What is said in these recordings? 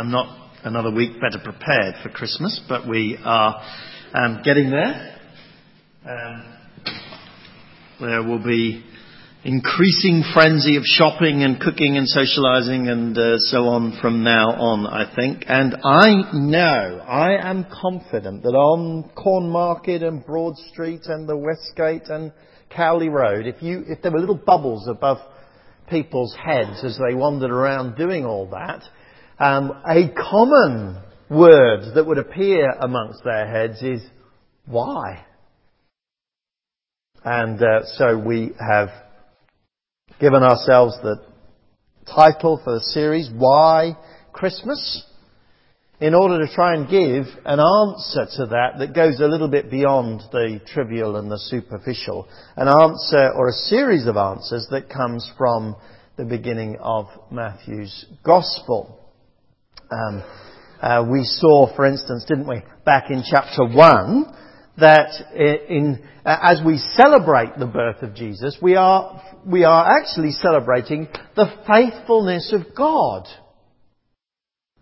I'm not another week better prepared for Christmas, but we are um, getting there. Um, there will be increasing frenzy of shopping and cooking and socializing and uh, so on from now on, I think. And I know, I am confident that on Cornmarket and Broad Street and the Westgate and Cowley Road, if you, if there were little bubbles above people's heads as they wandered around doing all that, um, a common word that would appear amongst their heads is why? And uh, so we have given ourselves the title for the series, Why Christmas? In order to try and give an answer to that that goes a little bit beyond the trivial and the superficial. An answer or a series of answers that comes from the beginning of Matthew's Gospel. Um, uh, we saw, for instance, didn't we, back in chapter 1, that in, uh, as we celebrate the birth of Jesus, we are, we are actually celebrating the faithfulness of God.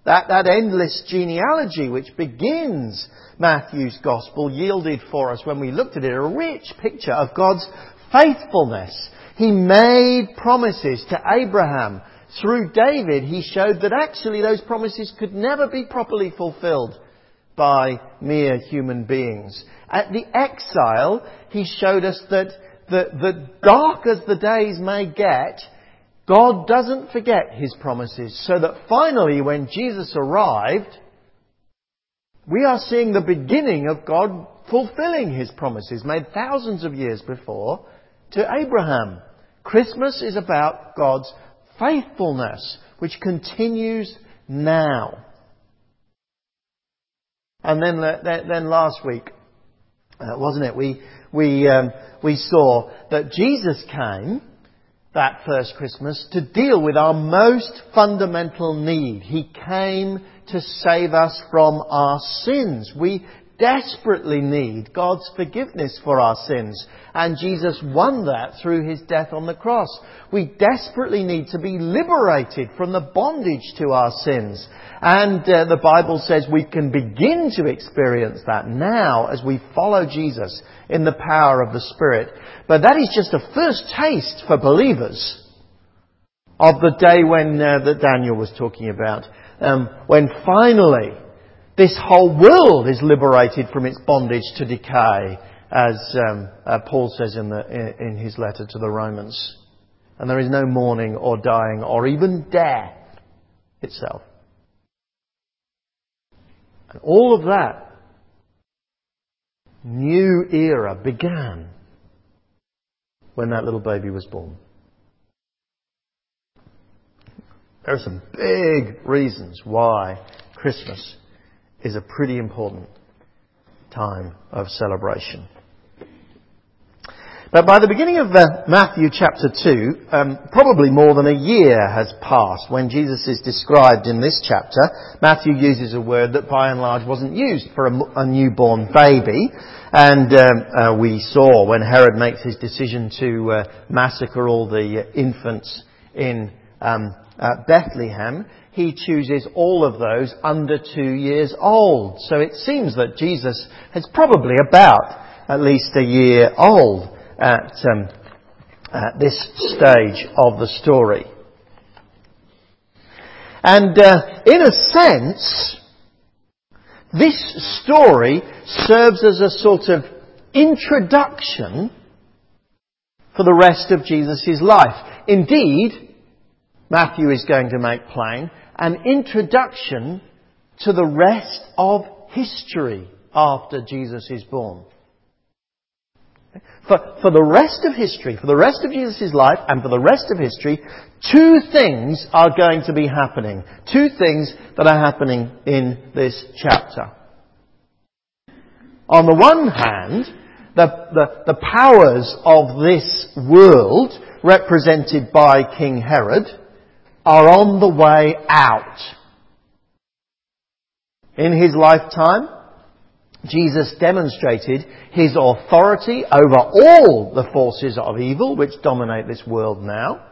That, that endless genealogy which begins Matthew's gospel yielded for us when we looked at it a rich picture of God's faithfulness. He made promises to Abraham through David, he showed that actually those promises could never be properly fulfilled by mere human beings. At the exile, he showed us that the, the dark as the days may get, God doesn't forget his promises. So that finally, when Jesus arrived, we are seeing the beginning of God fulfilling his promises made thousands of years before to Abraham. Christmas is about God's faithfulness, which continues now. And then, then last week, uh, wasn't it? We we um, we saw that Jesus came that first Christmas to deal with our most fundamental need. He came to save us from our sins. We desperately need God's forgiveness for our sins. And Jesus won that through his death on the cross. We desperately need to be liberated from the bondage to our sins. And uh, the Bible says we can begin to experience that now as we follow Jesus in the power of the Spirit. But that is just a first taste for believers of the day when uh, that Daniel was talking about. Um, when finally this whole world is liberated from its bondage to decay, as um, uh, Paul says in, the, in, in his letter to the Romans. And there is no mourning or dying or even death itself. And all of that new era began when that little baby was born. There are some big reasons why Christmas is a pretty important time of celebration. But by the beginning of uh, Matthew chapter 2, um, probably more than a year has passed when Jesus is described in this chapter. Matthew uses a word that by and large wasn't used for a, a newborn baby. And um, uh, we saw when Herod makes his decision to uh, massacre all the uh, infants in um, Bethlehem, he chooses all of those under two years old. So it seems that Jesus is probably about at least a year old at, um, at this stage of the story. And uh, in a sense, this story serves as a sort of introduction for the rest of Jesus' life. Indeed, Matthew is going to make plain an introduction to the rest of history after Jesus is born. For, for the rest of history, for the rest of Jesus' life, and for the rest of history, two things are going to be happening. Two things that are happening in this chapter. On the one hand, the, the, the powers of this world, represented by King Herod, are on the way out. In his lifetime, Jesus demonstrated his authority over all the forces of evil which dominate this world now.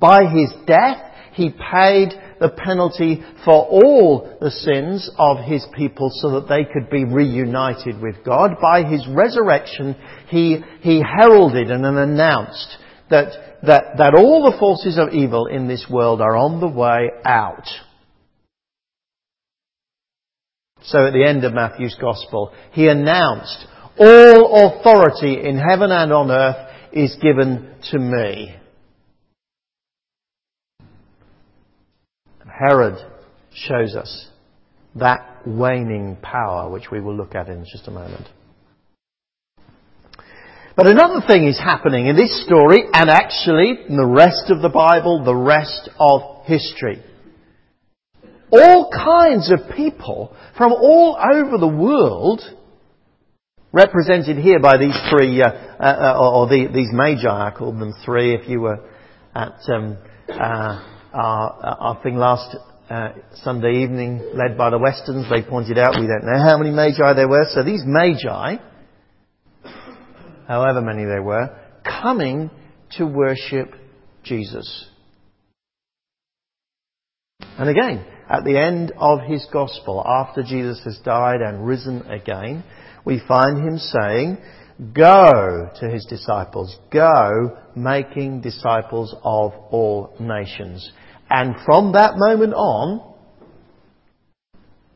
By his death, he paid the penalty for all the sins of his people so that they could be reunited with God. By his resurrection, he, he heralded and announced that, that, that all the forces of evil in this world are on the way out. So at the end of Matthew's Gospel, he announced, all authority in heaven and on earth is given to me. Herod shows us that waning power, which we will look at in just a moment. But another thing is happening in this story, and actually in the rest of the Bible, the rest of history. All kinds of people from all over the world, represented here by these three, uh, uh, or the, these magi, I called them three if you were at um, uh, our, our thing last uh, Sunday evening, led by the Westerns, they pointed out we don't know how many magi there were. So these magi, however many there were, coming to worship Jesus. And again, at the end of his gospel, after Jesus has died and risen again, we find him saying, Go to his disciples. Go making disciples of all nations. And from that moment on,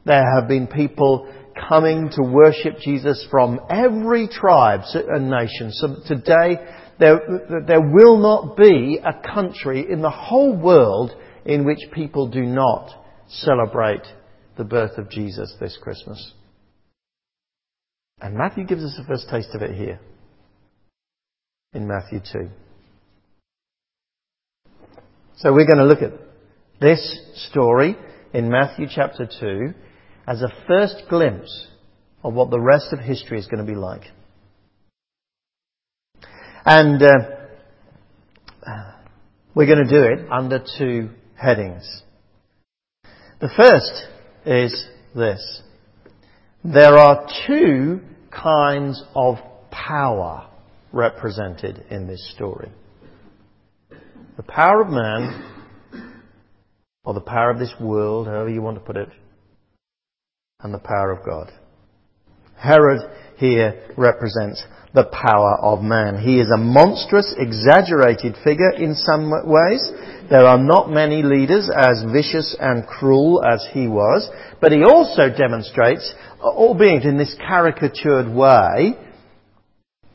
there have been people coming to worship Jesus from every tribe and nation. So today, there, there will not be a country in the whole world in which people do not celebrate the birth of Jesus this Christmas. And Matthew gives us a first taste of it here in Matthew 2. So we're going to look at this story in Matthew chapter 2 as a first glimpse of what the rest of history is going to be like. And uh, we're going to do it under two headings. The first is this. There are two kinds of power represented in this story. The power of man, or the power of this world, however you want to put it, and the power of God. Herod here represents the power of man. He is a monstrous, exaggerated figure in some ways. There are not many leaders as vicious and cruel as he was, but he also demonstrates, albeit in this caricatured way,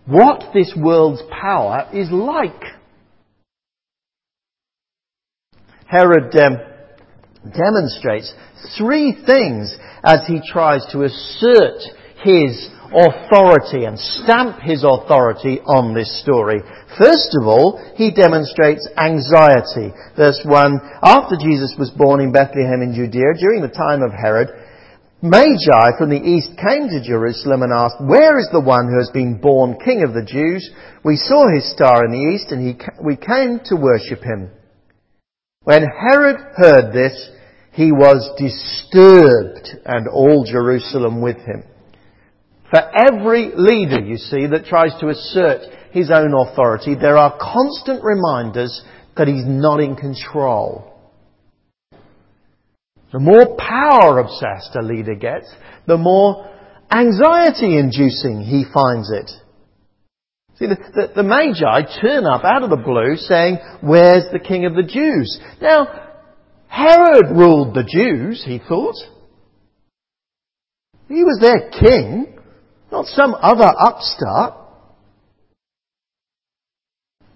what this world's power is like. Herod um, demonstrates three things as he tries to assert his authority and stamp his authority on this story. First of all, he demonstrates anxiety. Verse 1, after Jesus was born in Bethlehem in Judea during the time of Herod, Magi from the east came to Jerusalem and asked, Where is the one who has been born King of the Jews? We saw his star in the east and he, we came to worship him. When Herod heard this, he was disturbed and all Jerusalem with him. For every leader, you see, that tries to assert his own authority, there are constant reminders that he's not in control. The more power obsessed a leader gets, the more anxiety inducing he finds it. See, the, the, the, Magi turn up out of the blue saying, Where's the King of the Jews? Now, Herod ruled the Jews, he thought. He was their king. Not some other upstart.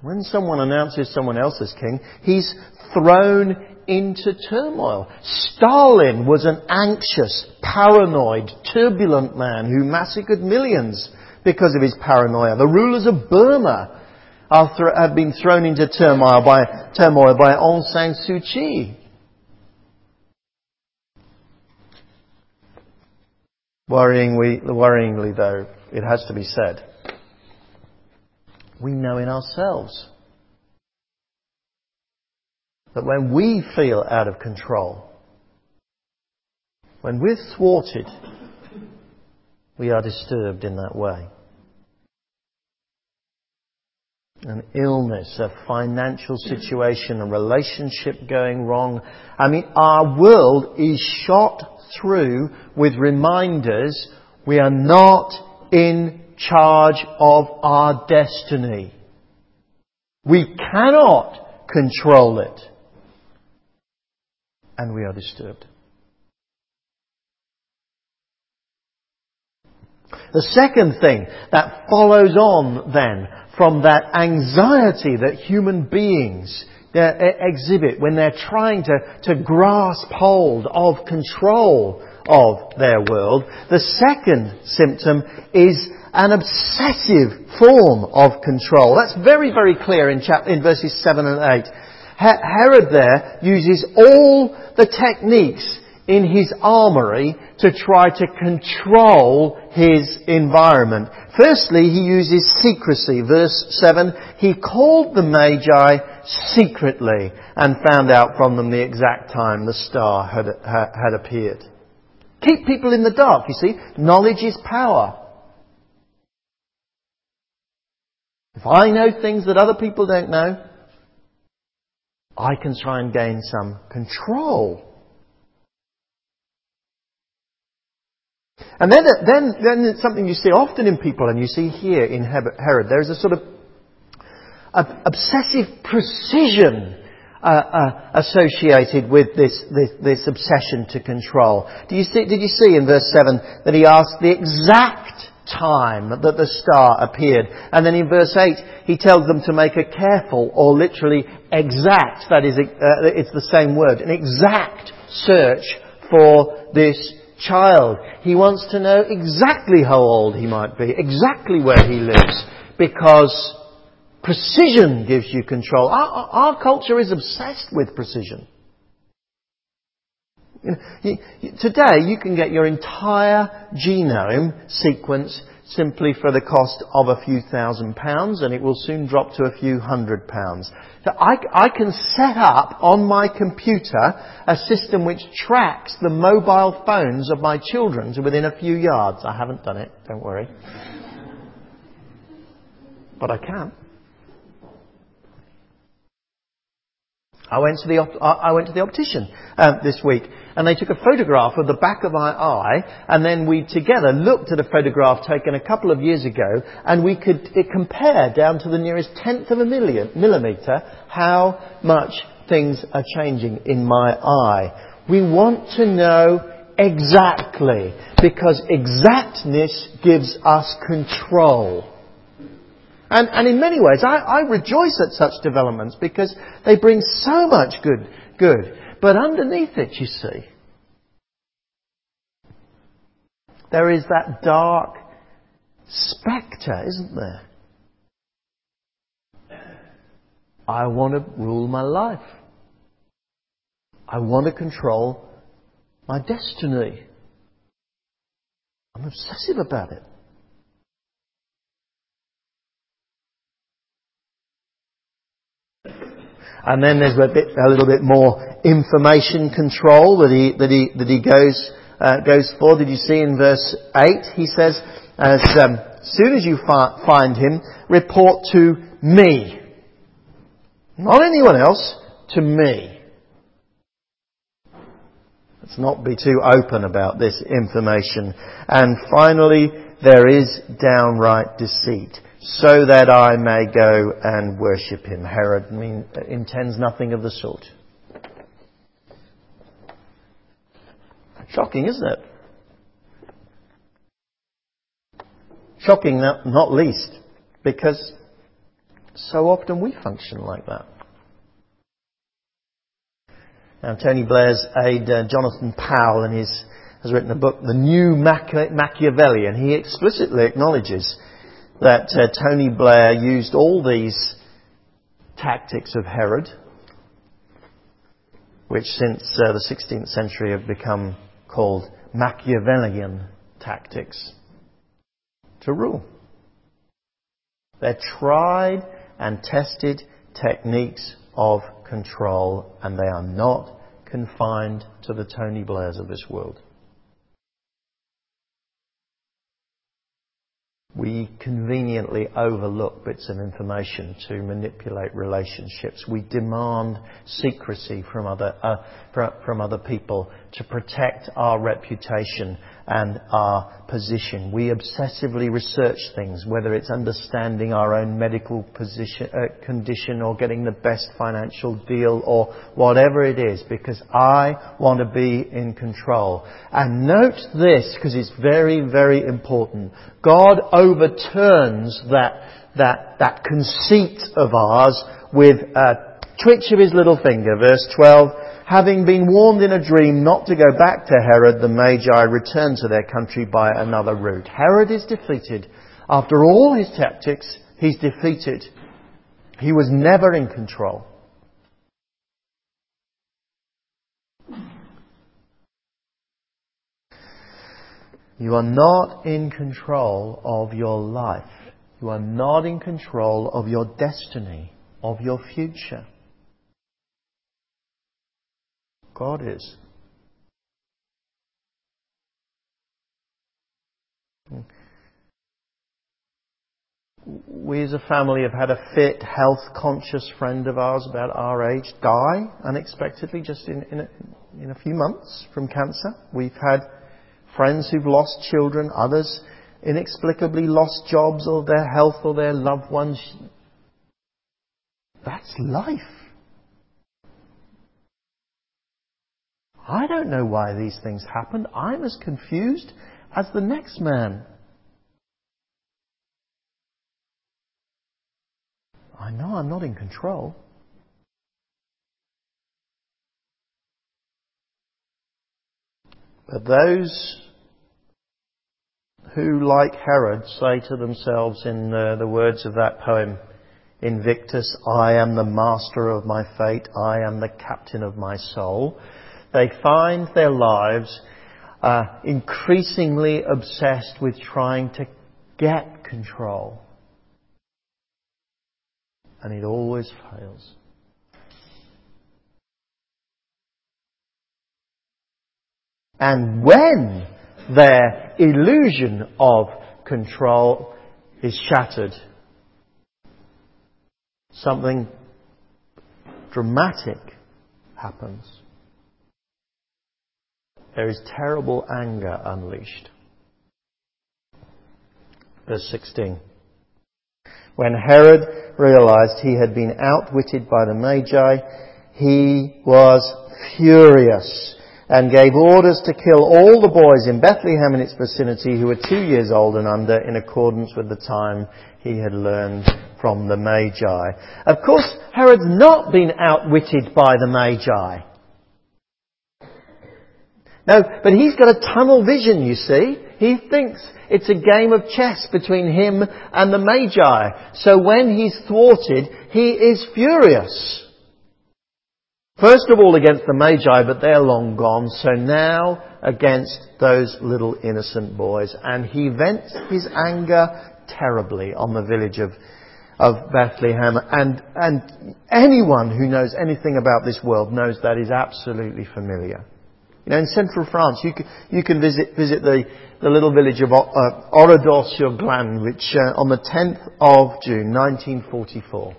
When someone announces someone else as king, he's thrown into turmoil. Stalin was an anxious, paranoid, turbulent man who massacred millions because of his paranoia. The rulers of Burma th- have been thrown into turmoil by, turmoil by Aung San Suu Kyi. Worryingly, worryingly, though, it has to be said, we know in ourselves that when we feel out of control, when we're thwarted, we are disturbed in that way. an illness, a financial situation, a relationship going wrong. I mean, our world is shot through with reminders we are not in charge of our destiny. We cannot control it. And we are disturbed. The second thing that follows on then from that anxiety that human beings uh, exhibit when they're trying to, to grasp hold of control of their world. The second symptom is an obsessive form of control. That's very, very clear in, chap- in verses 7 and 8. Herod there uses all the techniques in his armory to try to control his environment. Firstly, he uses secrecy. Verse 7, he called the Magi secretly and found out from them the exact time the star had, had appeared. Keep people in the dark, you see. Knowledge is power. If I know things that other people don't know, I can try and gain some control And then, then, then it's something you see often in people, and you see here in Herod. There is a sort of obsessive precision uh, uh, associated with this, this, this, obsession to control. Do you see, did you see in verse 7 that he asked the exact time that the star appeared? And then in verse 8, he tells them to make a careful or literally exact, that is, uh, it's the same word, an exact search for this child. He wants to know exactly how old he might be, exactly where he lives, because precision gives you control. Our, our culture is obsessed with precision. You know, you, today you can get your entire genome sequence simply for the cost of a few thousand pounds and it will soon drop to a few hundred pounds. So I, I can set up on my computer a system which tracks the mobile phones of my children to within a few yards. I haven't done it, don't worry. But I can. I went to the, I went to the optician um, this week and they took a photograph of the back of my eye and then we together looked at a photograph taken a couple of years ago and we could compare down to the nearest tenth of a million, millimetre how much things are changing in my eye. We want to know exactly because exactness gives us control. And, and in many ways, I, I rejoice at such developments because they bring so much good, good. But underneath it, you see, there is that dark spectre, isn't there? I want to rule my life. I want to control my destiny. I'm obsessive about it. And then there's a, bit, a little bit more information control that he, that he, that he goes, uh, goes for. Did you see in verse 8? He says, as um, soon as you fi- find him, report to me. Not anyone else, to me. Let's not be too open about this information. And finally, there is downright deceit so that I may go and worship him. Herod mean, intends nothing of the sort. Shocking, isn't it? Shocking, not least, because so often we function like that. Now, Tony Blair's aide, uh, Jonathan Powell, in his, has written a book, The New Machiavelli, and He explicitly acknowledges that uh, Tony Blair used all these tactics of Herod, which since uh, the 16th century have become called Machiavellian tactics, to rule. They're tried and tested techniques of control, and they are not confined to the Tony Blairs of this world. We conveniently overlook bits of information to manipulate relationships. We demand secrecy from other, uh, from other people to protect our reputation and our position. We obsessively research things, whether it's understanding our own medical position, uh, condition or getting the best financial deal or whatever it is, because I want to be in control. And note this, because it's very, very important. God overturns that, that, that conceit of ours with a twitch of his little finger. Verse 12, having been warned in a dream not to go back to Herod, the Magi returned to their country by another route. Herod is defeated. After all his tactics, he's defeated. He was never in control. You are not in control of your life. You are not in control of your destiny, of your future. God is. We as a family have had a fit, health conscious friend of ours about our age die unexpectedly just in, in, a, in a few months from cancer. We've had friends who've lost children, others inexplicably lost jobs or their health or their loved ones. That's life. I don't know why these things happened. I'm as confused as the next man. I know I'm not in control. But those who, like Herod, say to themselves in the, the words of that poem, Invictus, I am the master of my fate, I am the captain of my soul they find their lives uh, increasingly obsessed with trying to get control. And it always fails. And when their illusion of control is shattered, something dramatic happens there is terrible anger unleashed. Verse 16. When Herod realized he had been outwitted by the Magi, he was furious and gave orders to kill all the boys in Bethlehem and its vicinity who were two years old and under in accordance with the time he had learned from the Magi. Of course, Herod's not been outwitted by the Magi. No, but he's got a tunnel vision, you see. He thinks it's a game of chess between him and the Magi. So when he's thwarted, he is furious. First of all against the Magi, but they're long gone. So now against those little innocent boys. And he vents his anger terribly on the village of, of Bethlehem. And, and anyone who knows anything about this world knows that is absolutely familiar. You know, in central France, you can, you can visit, visit the, the little village of uh, Oradour-sur-Glane, which uh, on the 10th of June 1944,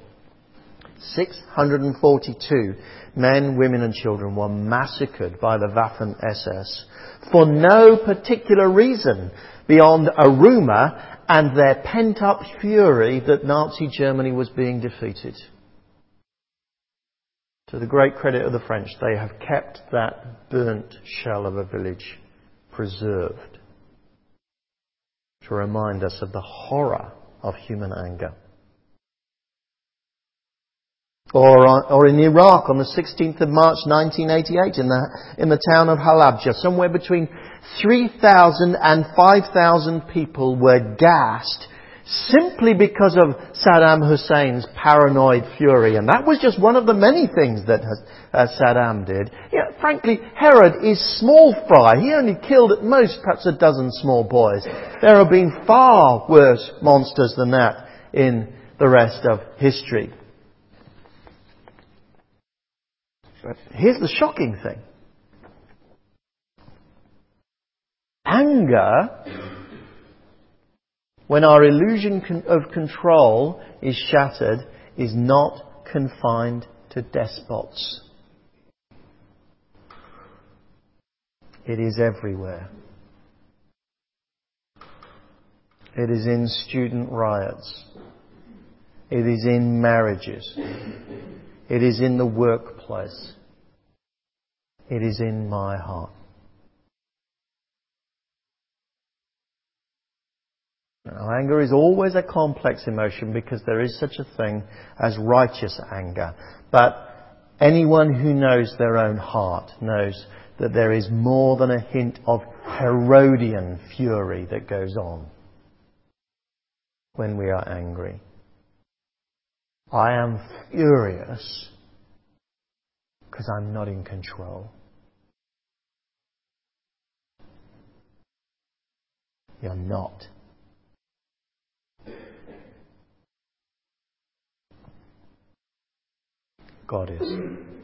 642 men, women and children were massacred by the Waffen-SS for no particular reason beyond a rumour and their pent-up fury that Nazi Germany was being defeated. To the great credit of the French, they have kept that burnt shell of a village preserved to remind us of the horror of human anger. Or, or in Iraq on the 16th of March 1988 in the, in the town of Halabja, somewhere between 3,000 and 5,000 people were gassed simply because of Saddam Hussein's paranoid fury. And that was just one of the many things that uh, Saddam did. frankly, Herod is small fry. He only killed at most perhaps a dozen small boys. There have been far worse monsters than that in the rest of history. But here's the shocking thing. Anger when our illusion of control is shattered, is not confined to despots. It is everywhere. It is in student riots. It is in marriages. It is in the workplace. It is in my heart. Now, anger is always a complex emotion because there is such a thing as righteous anger. But anyone who knows their own heart knows that there is more than a hint of Herodian fury that goes on when we are angry. I am furious because I'm not in control. You're not. God is.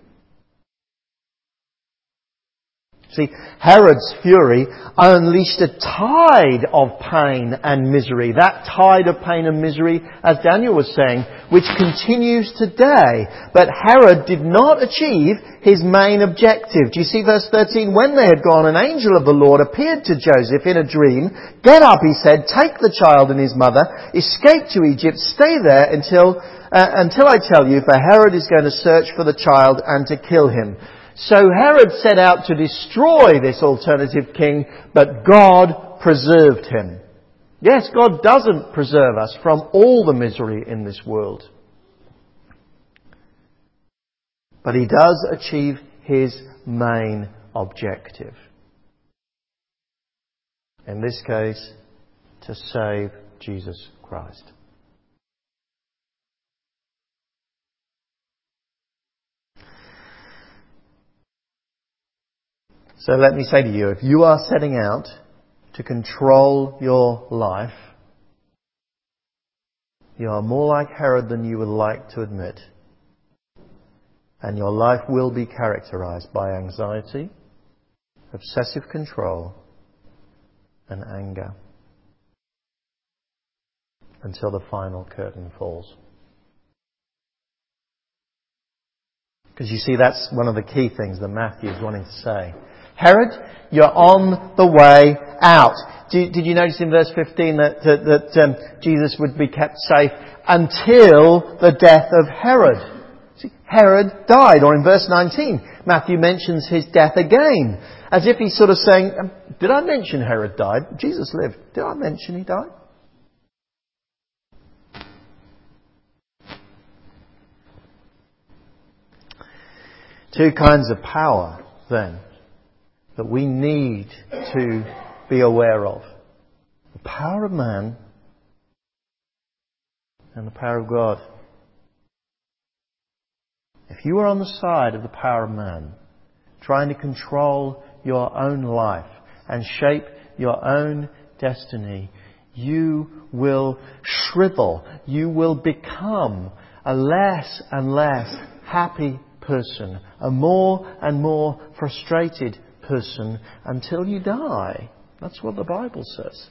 See, Herod's fury unleashed a tide of pain and misery. That tide of pain and misery, as Daniel was saying, which continues today. But Herod did not achieve his main objective. Do you see verse 13? When they had gone, an angel of the Lord appeared to Joseph in a dream. Get up, he said, take the child and his mother, escape to Egypt, stay there until, uh, until I tell you, for Herod is going to search for the child and to kill him. So Herod set out to destroy this alternative king, but God preserved him. Yes, God doesn't preserve us from all the misery in this world. But he does achieve his main objective. In this case, to save Jesus Christ. So let me say to you, if you are setting out to control your life, you are more like Herod than you would like to admit. And your life will be characterized by anxiety, obsessive control, and anger until the final curtain falls. Because you see, that's one of the key things that Matthew is wanting to say. Herod, you're on the way out. Did, you notice in verse 15 that, that, that um, Jesus would be kept safe until the death of Herod? See, Herod died, or in verse 19, Matthew mentions his death again, as if he's sort of saying, um, did I mention Herod died? Jesus lived. Did I mention he died? Two kinds of power, then that we need to be aware of. The power of man and the power of God. If you are on the side of the power of man, trying to control your own life and shape your own destiny, you will shrivel. You will become a less and less happy person, a more and more frustrated person until you die. That's what the Bible says.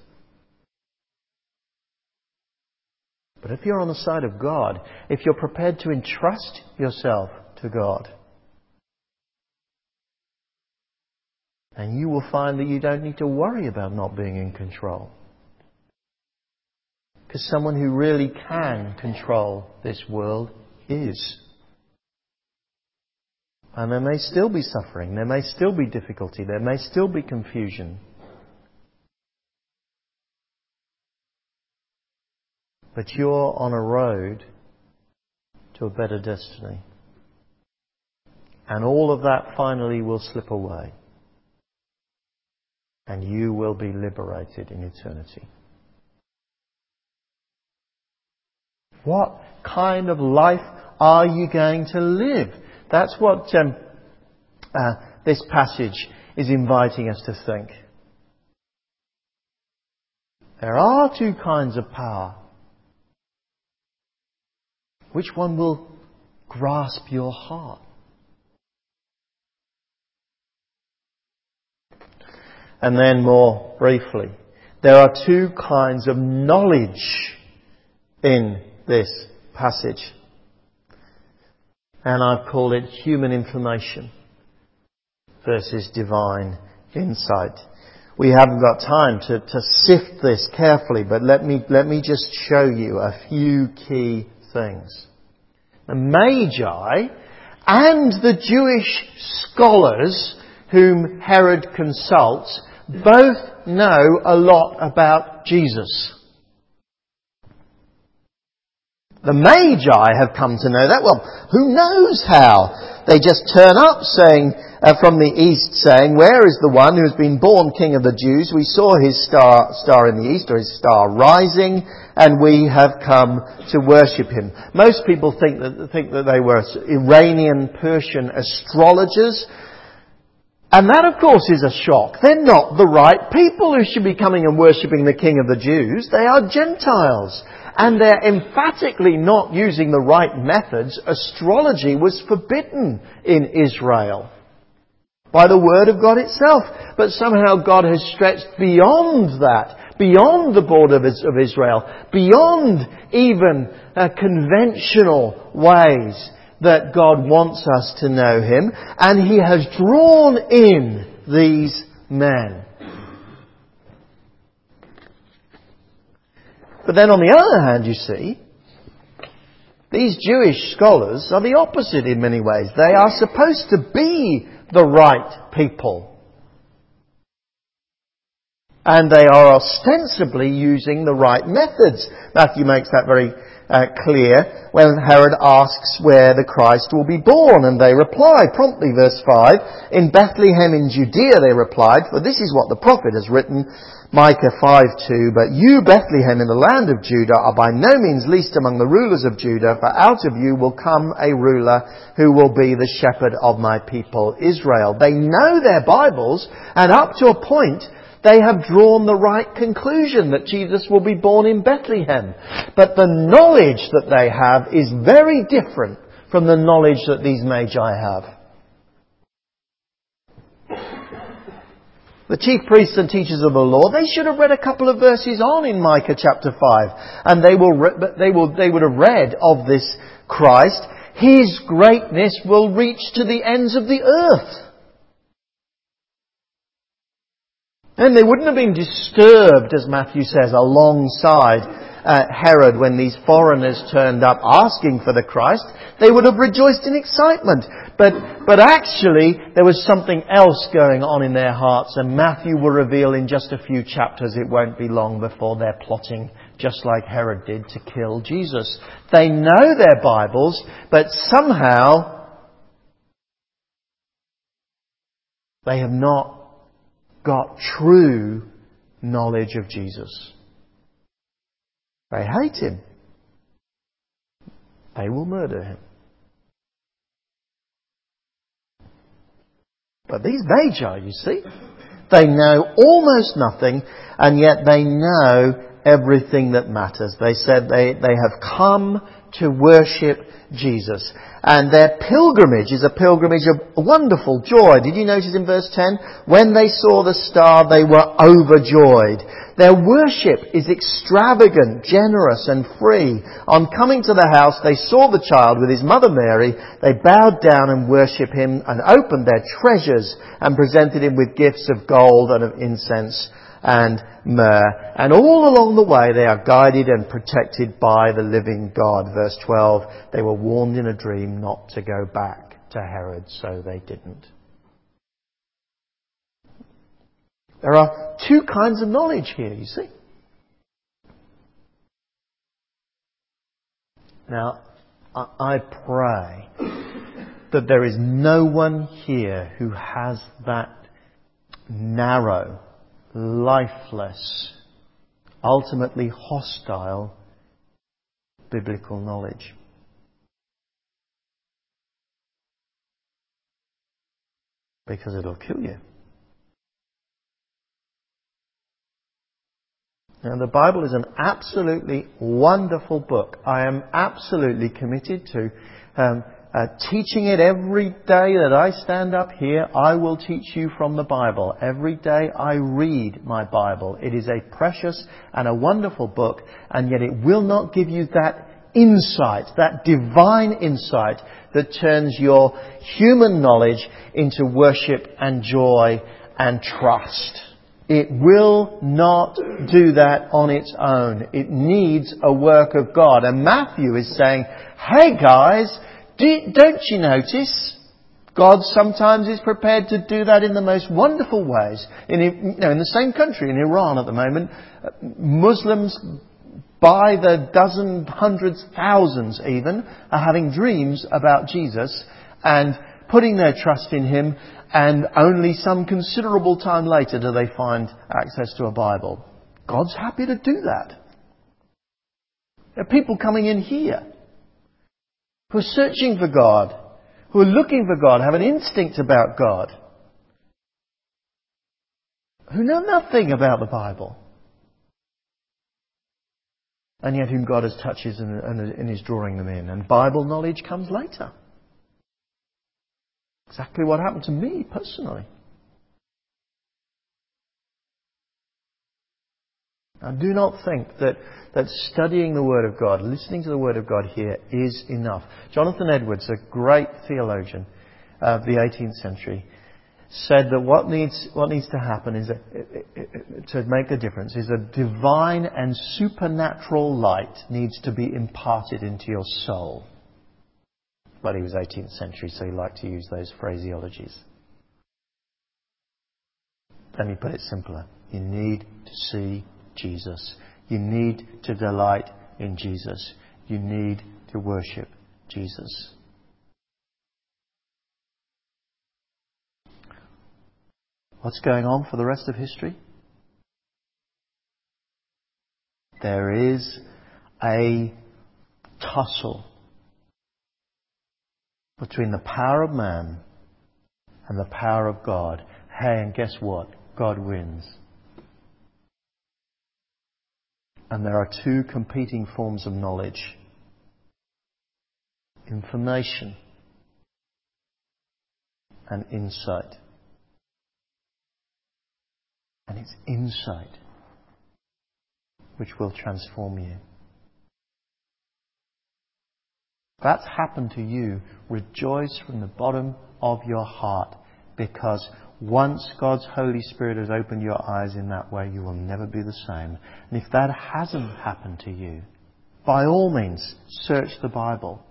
But if you're on the side of God, if you're prepared to entrust yourself to God, and you will find that you don't need to worry about not being in control. Because someone who really can control this world is. And there may still be suffering, there may still be difficulty, there may still be confusion. But you're on a road to a better destiny. And all of that finally will slip away. And you will be liberated in eternity. What kind of life are you going to live? That's what um, uh, this passage is inviting us to think. There are two kinds of power. Which one will grasp your heart? And then more briefly, There are two kinds of knowledge in this passage. And I've called it human information versus divine insight. We haven't got time to, to sift this carefully, but let me, let me just show you a few key things. The Magi and the Jewish scholars whom Herod consults both know a lot about Jesus. The Magi have come to know that. Well, who knows how? They just turn up saying, uh, from the east saying, Where is the one who has been born King of the Jews? We saw his star, star in the east, or his star rising, and we have come to worship him. Most people think that, think that they were Iranian Persian astrologers. And that, of course, is a shock. They're not the right people who should be coming and worshipping the King of the Jews. They are Gentiles. And they're emphatically not using the right methods. Astrology was forbidden in Israel by the Word of God itself. But somehow God has stretched beyond that, beyond the border of Israel, beyond even uh, conventional ways that God wants us to know Him, and He has drawn in these men. But then on the other hand, you see, these Jewish scholars are the opposite in many ways. They are supposed to be the right people. And they are ostensibly using the right methods. Matthew makes that very uh, clear when Herod asks where the Christ will be born, and they reply promptly, verse 5, In Bethlehem in Judea, they replied, for this is what the prophet has written, Micah 5:2, But you, Bethlehem, in the land of Judah, are by no means least among the rulers of Judah, for out of you will come a ruler who will be the shepherd of my people Israel. They know their Bibles, and up to a point, they have drawn the right conclusion that Jesus will be born in Bethlehem. But the knowledge that they have is very different from the knowledge that these magi have. The chief priests and teachers of the law, they should have read a couple of verses on in Micah chapter 5. And they, will, they, will, they would have read of this Christ. His greatness will reach to the ends of the earth. And they wouldn't have been disturbed, as Matthew says, alongside uh, Herod when these foreigners turned up asking for the Christ. They would have rejoiced in excitement. But, but actually, there was something else going on in their hearts, and Matthew will reveal in just a few chapters, it won't be long before they're plotting, just like Herod did, to kill Jesus. They know their Bibles, but somehow they have not got true knowledge of Jesus. They hate him. They will murder him. But these Magi, you see, they know almost nothing, and yet they know everything that matters. They said they, they have come to worship Jesus. And their pilgrimage is a pilgrimage of wonderful joy. Did you notice in verse 10? When they saw the star, they were overjoyed. Their worship is extravagant, generous and free. On coming to the house, they saw the child with his mother Mary. They bowed down and worshipped him and opened their treasures and presented him with gifts of gold and of incense and myrrh. And all along the way they are guided and protected by the living God. Verse 12, they were warned in a dream not to go back to Herod, so they didn't. There are two kinds of knowledge here, you see. Now, I pray that there is no one here who has that narrow lifeless, ultimately hostile biblical knowledge. Because it'll kill you. Now, the Bible is an absolutely wonderful book. I am absolutely committed to um, uh, teaching it every day that I stand up here. I will teach you from the Bible. Every day I read my Bible. It is a precious and a wonderful book, and yet it will not give you that insight, that divine insight that turns your human knowledge into worship and joy and trust. It will not do that on its own. It needs a work of God. And Matthew is saying, hey guys, do, don't you notice? God sometimes is prepared to do that in the most wonderful ways. In, you know, in the same country, in Iran at the moment, uh, Muslims by the dozen, hundreds, thousands even, are having dreams about Jesus and putting their trust in Him and only some considerable time later do they find access to a Bible. God's happy to do that. There are people coming in here who are searching for God, who are looking for God, have an instinct about God, who know nothing about the Bible, and yet whom God has touches and, and is drawing them in. And Bible knowledge comes later. Exactly what happened to me personally. Now, do not think that, that studying the Word of God, listening to the Word of God here is enough. Jonathan Edwards, a great theologian of the 18th century, said that what needs, what needs to happen is a, to make a difference is a divine and supernatural light needs to be imparted into your soul. But he was 18th century, so he liked to use those phraseologies. Let me put it simpler. You need to see Jesus. You need to delight in Jesus. You need to worship Jesus. What's going on for the rest of history? There is a tussle between the power of man and the power of God. Hey, and guess what? God wins. And there are two competing forms of knowledge information and insight. And it's insight which will transform you. that's happened to you, rejoice from the bottom of your heart because once God's Holy Spirit has opened your eyes in that way, you will never be the same. And if that hasn't happened to you, by all means, search the Bible.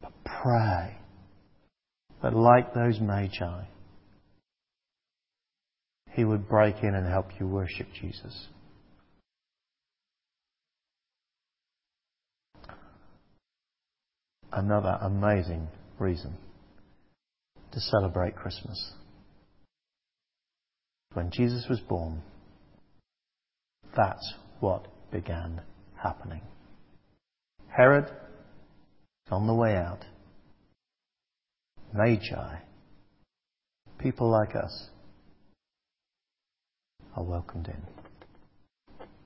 But pray that, like those magi, He would break in and help you worship Jesus. Another amazing reason to celebrate Christmas. When Jesus was born, that's what began happening. Herod on the way out. Magi, people like us, are welcomed in.